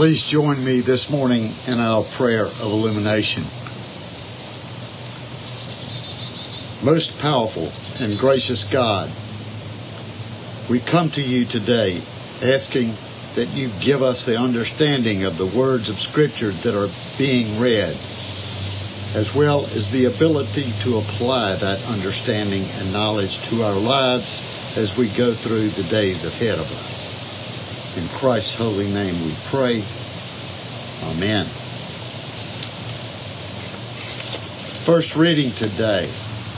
Please join me this morning in our prayer of illumination. Most powerful and gracious God, we come to you today asking that you give us the understanding of the words of Scripture that are being read, as well as the ability to apply that understanding and knowledge to our lives as we go through the days ahead of us. In Christ's holy name we pray. Amen. First reading today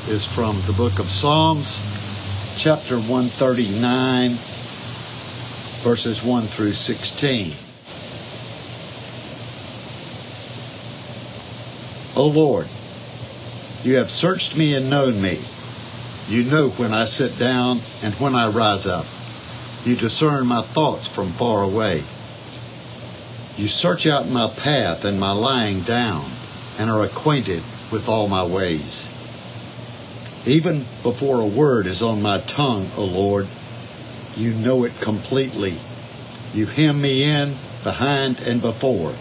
is from the book of Psalms, chapter 139, verses 1 through 16. O Lord, you have searched me and known me. You know when I sit down and when I rise up. You discern my thoughts from far away. You search out my path and my lying down, and are acquainted with all my ways. Even before a word is on my tongue, O Lord, you know it completely. You hem me in behind and before,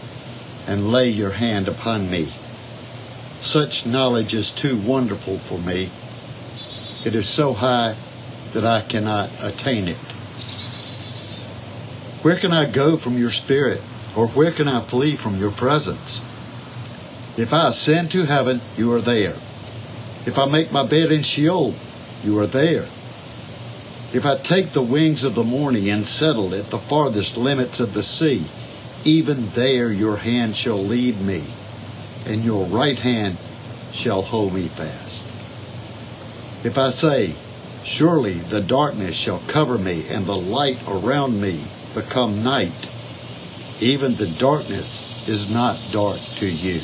and lay your hand upon me. Such knowledge is too wonderful for me. It is so high that I cannot attain it. Where can I go from your spirit? Or where can I flee from your presence? If I ascend to heaven, you are there. If I make my bed in Sheol, you are there. If I take the wings of the morning and settle at the farthest limits of the sea, even there your hand shall lead me, and your right hand shall hold me fast. If I say, Surely the darkness shall cover me, and the light around me become night. Even the darkness is not dark to you.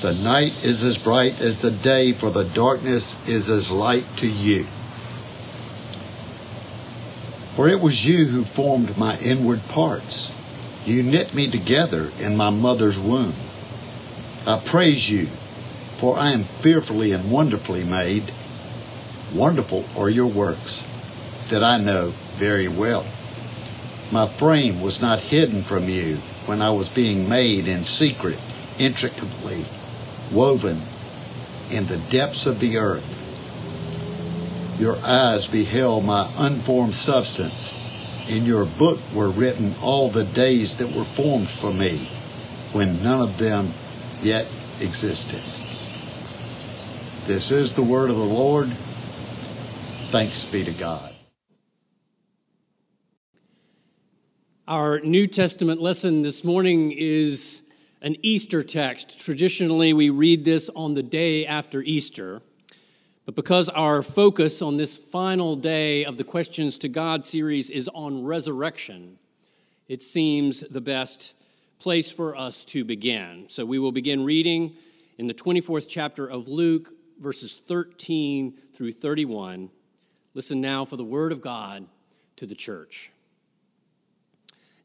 The night is as bright as the day, for the darkness is as light to you. For it was you who formed my inward parts. You knit me together in my mother's womb. I praise you, for I am fearfully and wonderfully made. Wonderful are your works that I know very well. My frame was not hidden from you when I was being made in secret, intricately woven in the depths of the earth. Your eyes beheld my unformed substance. In your book were written all the days that were formed for me, when none of them yet existed. This is the word of the Lord. Thanks be to God. Our New Testament lesson this morning is an Easter text. Traditionally, we read this on the day after Easter. But because our focus on this final day of the Questions to God series is on resurrection, it seems the best place for us to begin. So we will begin reading in the 24th chapter of Luke, verses 13 through 31. Listen now for the word of God to the church.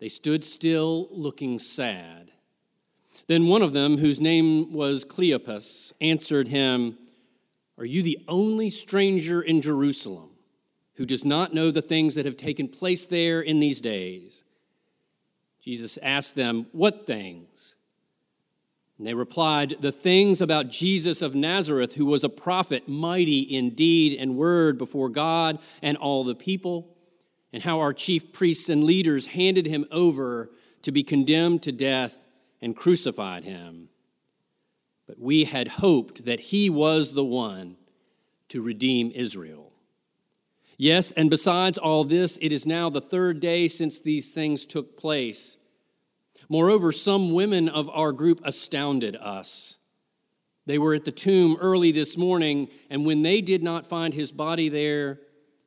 They stood still, looking sad. Then one of them, whose name was Cleopas, answered him, Are you the only stranger in Jerusalem who does not know the things that have taken place there in these days? Jesus asked them, What things? And they replied, The things about Jesus of Nazareth, who was a prophet, mighty in deed and word before God and all the people and how our chief priests and leaders handed him over to be condemned to death and crucified him. But we had hoped that he was the one to redeem Israel. Yes, and besides all this, it is now the third day since these things took place. Moreover, some women of our group astounded us. They were at the tomb early this morning, and when they did not find his body there,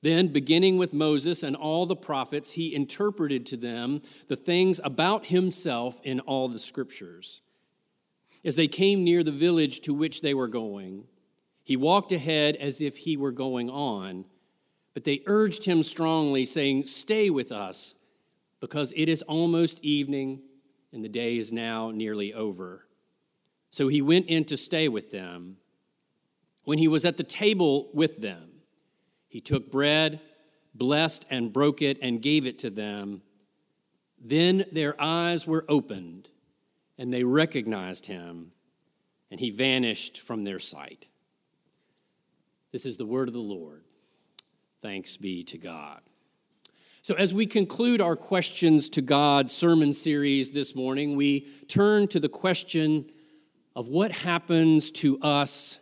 Then, beginning with Moses and all the prophets, he interpreted to them the things about himself in all the scriptures. As they came near the village to which they were going, he walked ahead as if he were going on, but they urged him strongly, saying, Stay with us, because it is almost evening, and the day is now nearly over. So he went in to stay with them. When he was at the table with them, he took bread, blessed and broke it, and gave it to them. Then their eyes were opened, and they recognized him, and he vanished from their sight. This is the word of the Lord. Thanks be to God. So, as we conclude our Questions to God sermon series this morning, we turn to the question of what happens to us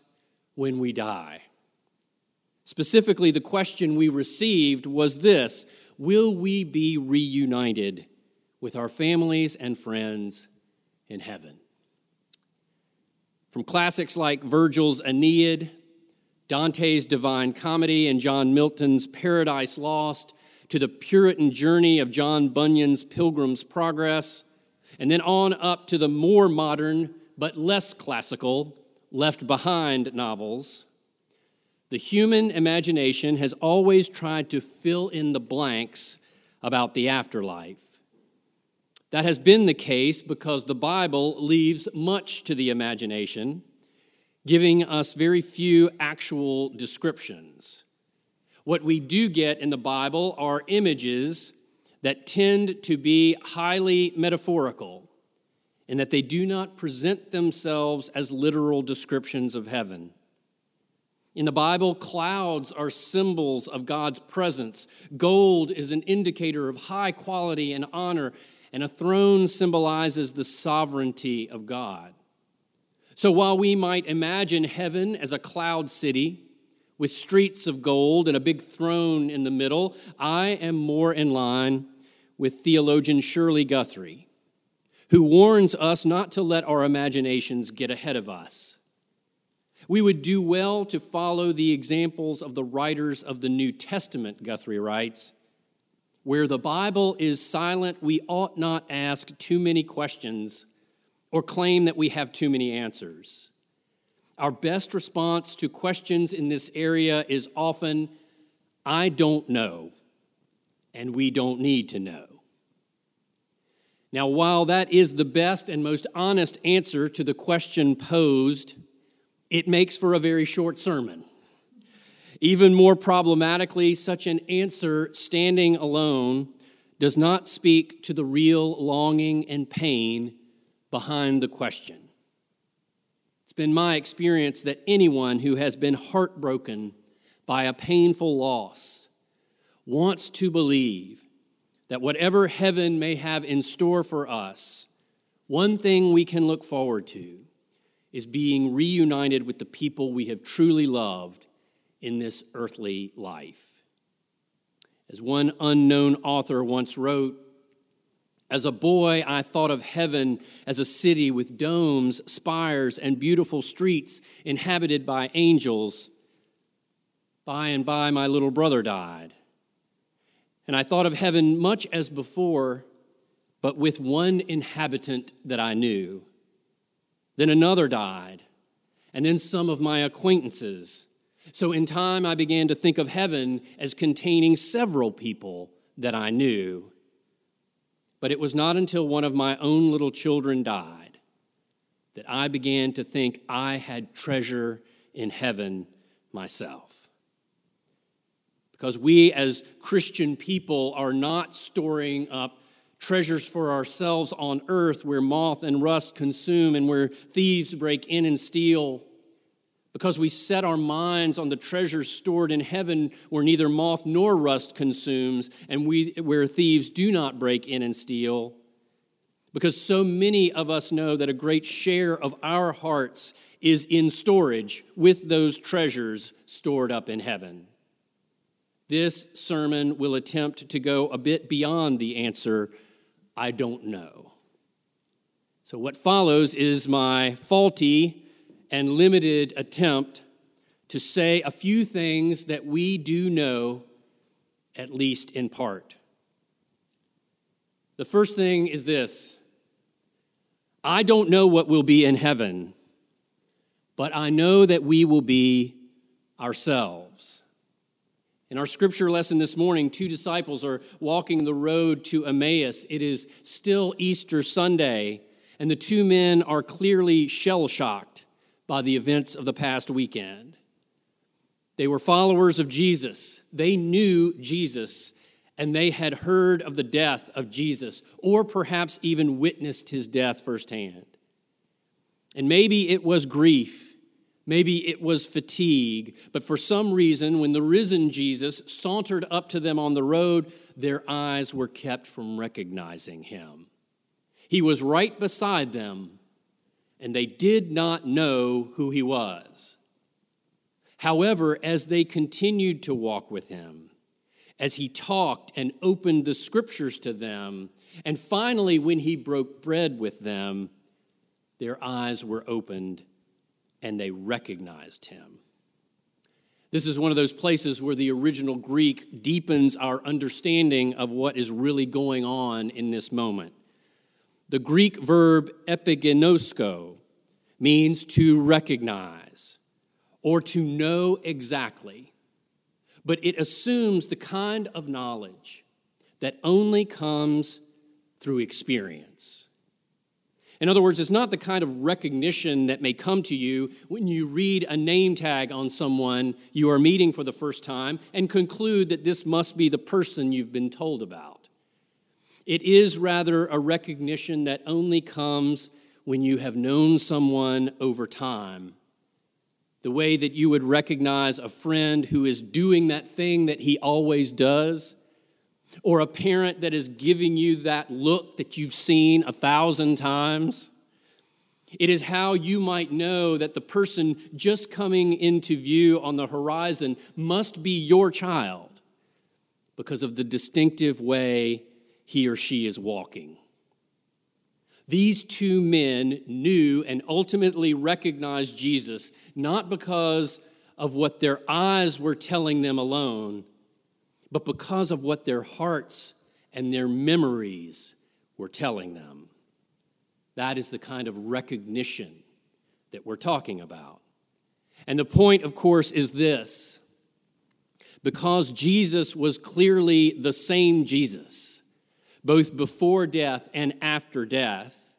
when we die. Specifically, the question we received was this Will we be reunited with our families and friends in heaven? From classics like Virgil's Aeneid, Dante's Divine Comedy, and John Milton's Paradise Lost, to the Puritan journey of John Bunyan's Pilgrim's Progress, and then on up to the more modern but less classical Left Behind novels the human imagination has always tried to fill in the blanks about the afterlife. That has been the case because the Bible leaves much to the imagination, giving us very few actual descriptions. What we do get in the Bible are images that tend to be highly metaphorical in that they do not present themselves as literal descriptions of heaven. In the Bible, clouds are symbols of God's presence. Gold is an indicator of high quality and honor, and a throne symbolizes the sovereignty of God. So while we might imagine heaven as a cloud city with streets of gold and a big throne in the middle, I am more in line with theologian Shirley Guthrie, who warns us not to let our imaginations get ahead of us. We would do well to follow the examples of the writers of the New Testament, Guthrie writes. Where the Bible is silent, we ought not ask too many questions or claim that we have too many answers. Our best response to questions in this area is often, I don't know, and we don't need to know. Now, while that is the best and most honest answer to the question posed, it makes for a very short sermon. Even more problematically, such an answer standing alone does not speak to the real longing and pain behind the question. It's been my experience that anyone who has been heartbroken by a painful loss wants to believe that whatever heaven may have in store for us, one thing we can look forward to is being reunited with the people we have truly loved in this earthly life. As one unknown author once wrote, as a boy, I thought of heaven as a city with domes, spires, and beautiful streets inhabited by angels. By and by, my little brother died. And I thought of heaven much as before, but with one inhabitant that I knew then another died, and then some of my acquaintances. So in time, I began to think of heaven as containing several people that I knew. But it was not until one of my own little children died that I began to think I had treasure in heaven myself. Because we as Christian people are not storing up treasures for ourselves on earth where moth and rust consume and where thieves break in and steal. because we set our minds on the treasures stored in heaven where neither moth nor rust consumes and we, where thieves do not break in and steal. Because so many of us know that a great share of our hearts is in storage with those treasures stored up in heaven. This sermon will attempt to go a bit beyond the answer, I don't know. So, what follows is my faulty and limited attempt to say a few things that we do know, at least in part. The first thing is this I don't know what will be in heaven, but I know that we will be ourselves. In our scripture lesson this morning, two disciples are walking the road to Emmaus. It is still Easter Sunday, and the two men are clearly shell shocked by the events of the past weekend. They were followers of Jesus. They knew Jesus, and they had heard of the death of Jesus, or perhaps even witnessed his death firsthand. And maybe it was grief. Maybe it was fatigue, but for some reason, when the risen Jesus sauntered up to them on the road, their eyes were kept from recognizing him. He was right beside them, and they did not know who he was. However, as they continued to walk with him, as he talked and opened the scriptures to them, and finally, when he broke bread with them, their eyes were opened and they recognized him. This is one of those places where the original Greek deepens our understanding of what is really going on in this moment. The Greek verb epiginosko means to recognize or to know exactly, but it assumes the kind of knowledge that only comes through experience. In other words, it's not the kind of recognition that may come to you when you read a name tag on someone you are meeting for the first time and conclude that this must be the person you've been told about. It is rather a recognition that only comes when you have known someone over time. The way that you would recognize a friend who is doing that thing that he always does, or a parent that is giving you that look that you've seen a thousand times. It is how you might know that the person just coming into view on the horizon must be your child because of the distinctive way he or she is walking. These two men knew and ultimately recognized Jesus not because of what their eyes were telling them alone, but because of what their hearts and their memories were telling them. That is the kind of recognition that we're talking about. And the point, of course, is this because Jesus was clearly the same Jesus both before death and after death,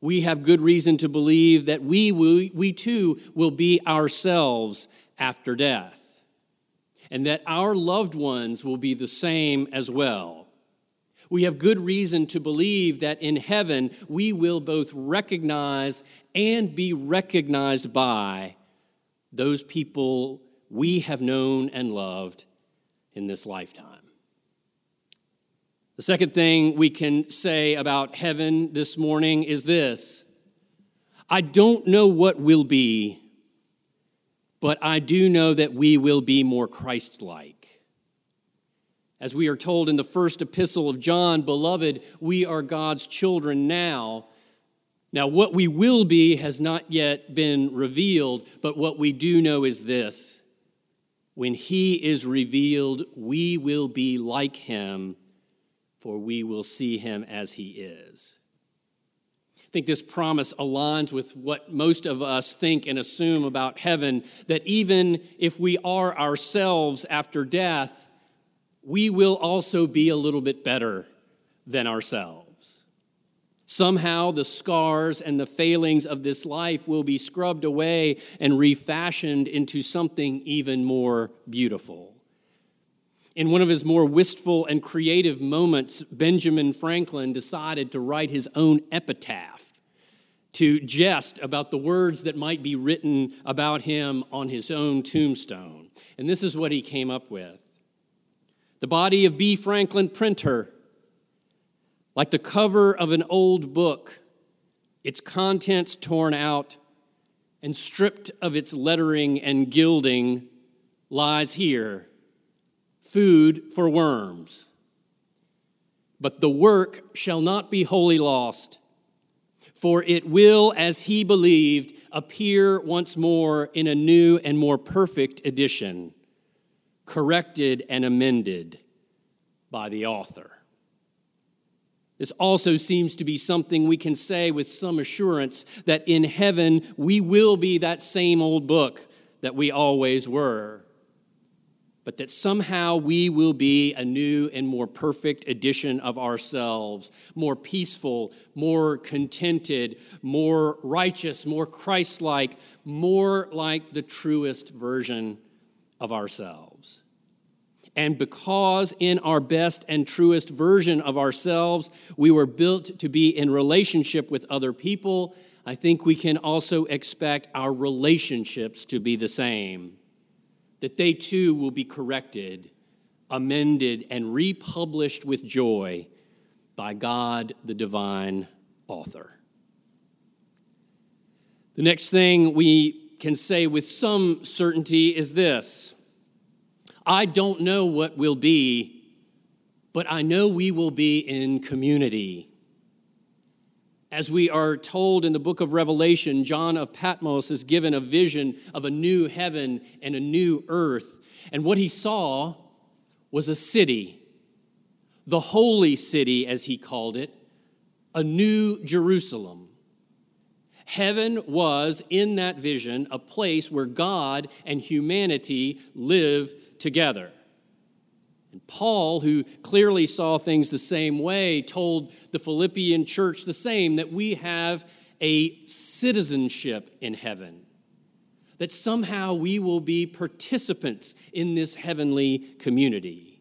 we have good reason to believe that we, will, we too will be ourselves after death, and that our loved ones will be the same as well. We have good reason to believe that in heaven we will both recognize and be recognized by those people we have known and loved in this lifetime. The second thing we can say about heaven this morning is this I don't know what will be, but I do know that we will be more Christ like. As we are told in the first epistle of John, beloved, we are God's children now. Now, what we will be has not yet been revealed, but what we do know is this when He is revealed, we will be like Him for we will see him as he is. I think this promise aligns with what most of us think and assume about heaven that even if we are ourselves after death, we will also be a little bit better than ourselves. Somehow, the scars and the failings of this life will be scrubbed away and refashioned into something even more beautiful. In one of his more wistful and creative moments, Benjamin Franklin decided to write his own epitaph. to jest about the words that might be written about him on his own tombstone. And this is what he came up with The body of B. Franklin Printer, like the cover of an old book, its contents torn out and stripped of its lettering and gilding, lies here food for worms. But the work shall not be wholly lost for it will, as he believed, appear once more in a new and more perfect edition, corrected and amended by the author. This also seems to be something we can say with some assurance that in heaven we will be that same old book that we always were but that somehow we will be a new and more perfect edition of ourselves, more peaceful, more contented, more righteous, more Christ like, more like the truest version of ourselves. And because in our best and truest version of ourselves, we were built to be in relationship with other people, I think we can also expect our relationships to be the same that they too will be corrected, amended, and republished with joy by God, the divine author. The next thing we can say with some certainty is this I don't know what will be, but I know we will be in community. As we are told in the book of Revelation, John of Patmos is given a vision of a new heaven and a new earth. And what he saw was a city, the holy city, as he called it, a new Jerusalem. Heaven was, in that vision, a place where God and humanity live together. And Paul, who clearly saw things the same way, told the Philippian church the same that we have a citizenship in heaven, that somehow we will be participants in this heavenly community.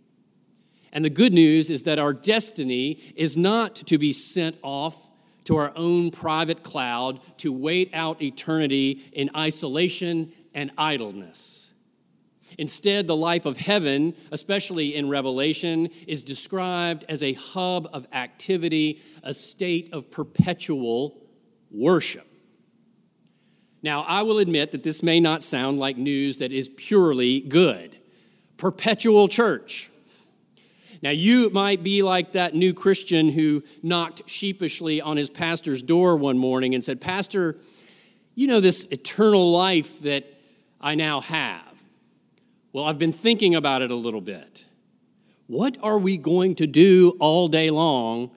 And the good news is that our destiny is not to be sent off to our own private cloud to wait out eternity in isolation and idleness. Instead, the life of heaven, especially in Revelation, is described as a hub of activity, a state of perpetual worship. Now, I will admit that this may not sound like news that is purely good. Perpetual church. Now, you might be like that new Christian who knocked sheepishly on his pastor's door one morning and said, Pastor, you know this eternal life that I now have. Well, I've been thinking about it a little bit. What are we going to do all day long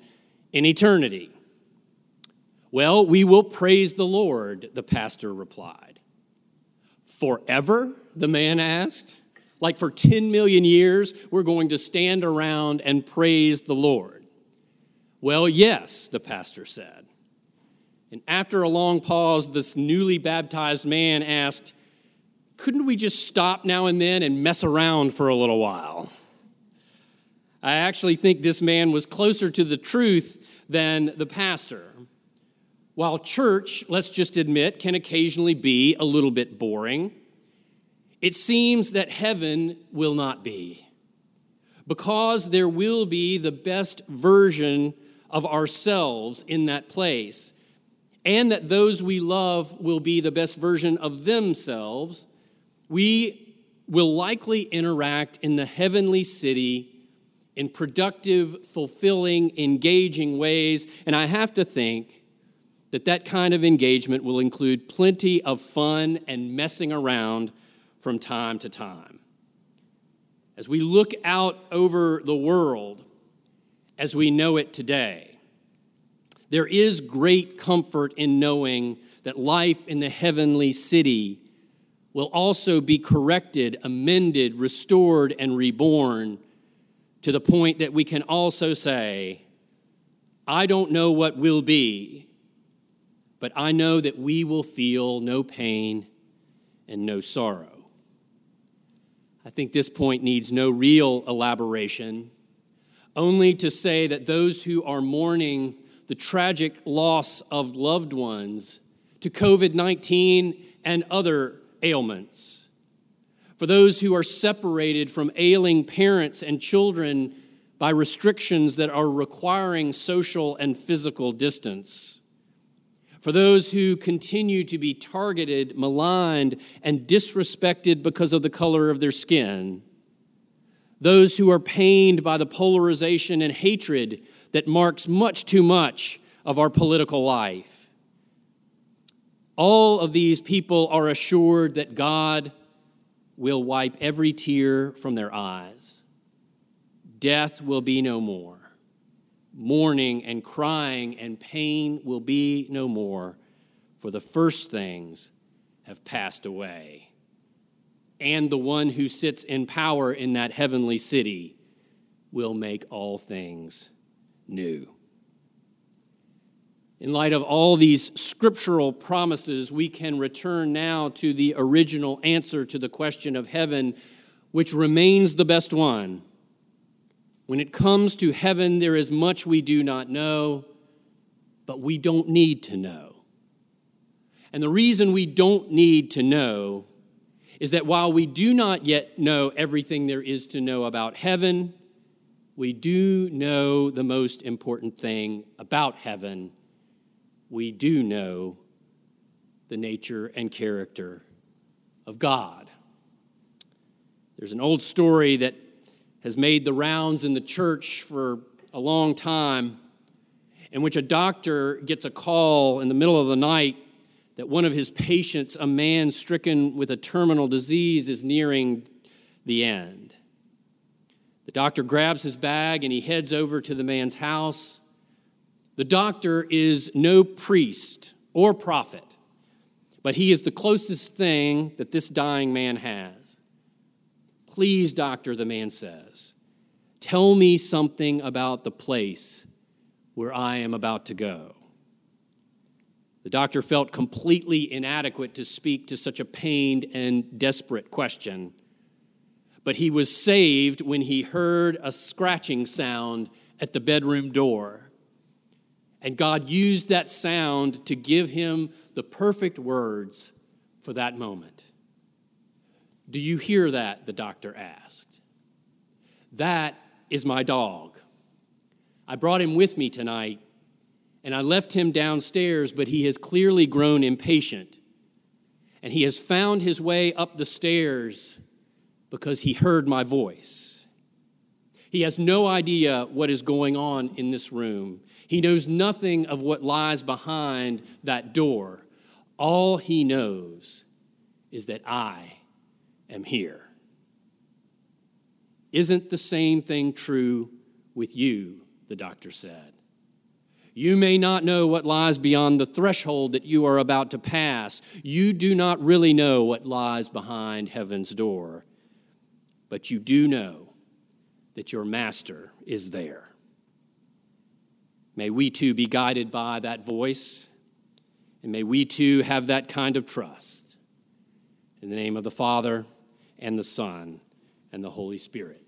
in eternity? Well, we will praise the Lord, the pastor replied. Forever? The man asked. Like for 10 million years, we're going to stand around and praise the Lord. Well, yes, the pastor said. And after a long pause, this newly baptized man asked, couldn't we just stop now and then and mess around for a little while? I actually think this man was closer to the truth than the pastor. While church, let's just admit, can occasionally be a little bit boring, it seems that heaven will not be. Because there will be the best version of ourselves in that place, and that those we love will be the best version of themselves we will likely interact in the heavenly city in productive, fulfilling, engaging ways. And I have to think that that kind of engagement will include plenty of fun and messing around from time to time. As we look out over the world as we know it today, there is great comfort in knowing that life in the heavenly city will also be corrected, amended, restored, and reborn to the point that we can also say, I don't know what will be, but I know that we will feel no pain and no sorrow. I think this point needs no real elaboration, only to say that those who are mourning the tragic loss of loved ones, to COVID 19 and other ailments. For those who are separated from ailing parents and children by restrictions that are requiring social and physical distance. For those who continue to be targeted, maligned, and disrespected because of the color of their skin. Those who are pained by the polarization and hatred that marks much too much of our political life. All of these people are assured that God will wipe every tear from their eyes. Death will be no more. Mourning and crying and pain will be no more, for the first things have passed away. And the one who sits in power in that heavenly city will make all things new. In light of all these scriptural promises, we can return now to the original answer to the question of heaven, which remains the best one. When it comes to heaven, there is much we do not know, but we don't need to know. And the reason we don't need to know is that while we do not yet know everything there is to know about heaven, we do know the most important thing about heaven. We do know the nature and character of God. There's an old story that has made the rounds in the church for a long time, in which a doctor gets a call in the middle of the night that one of his patients, a man stricken with a terminal disease, is nearing the end. The doctor grabs his bag and he heads over to the man's house. The doctor is no priest or prophet, but he is the closest thing that this dying man has. Please, doctor, the man says, tell me something about the place where I am about to go. The doctor felt completely inadequate to speak to such a pained and desperate question, but he was saved when he heard a scratching sound at the bedroom door. And God used that sound to give him the perfect words for that moment. Do you hear that? The doctor asked. That is my dog. I brought him with me tonight, and I left him downstairs, but he has clearly grown impatient. And he has found his way up the stairs because he heard my voice. He has no idea what is going on in this room. He knows nothing of what lies behind that door. All he knows is that I am here. Isn't the same thing true with you? The doctor said. You may not know what lies beyond the threshold that you are about to pass. You do not really know what lies behind heaven's door. But you do know that your master is there. May we too be guided by that voice, and may we too have that kind of trust. In the name of the Father, and the Son, and the Holy Spirit.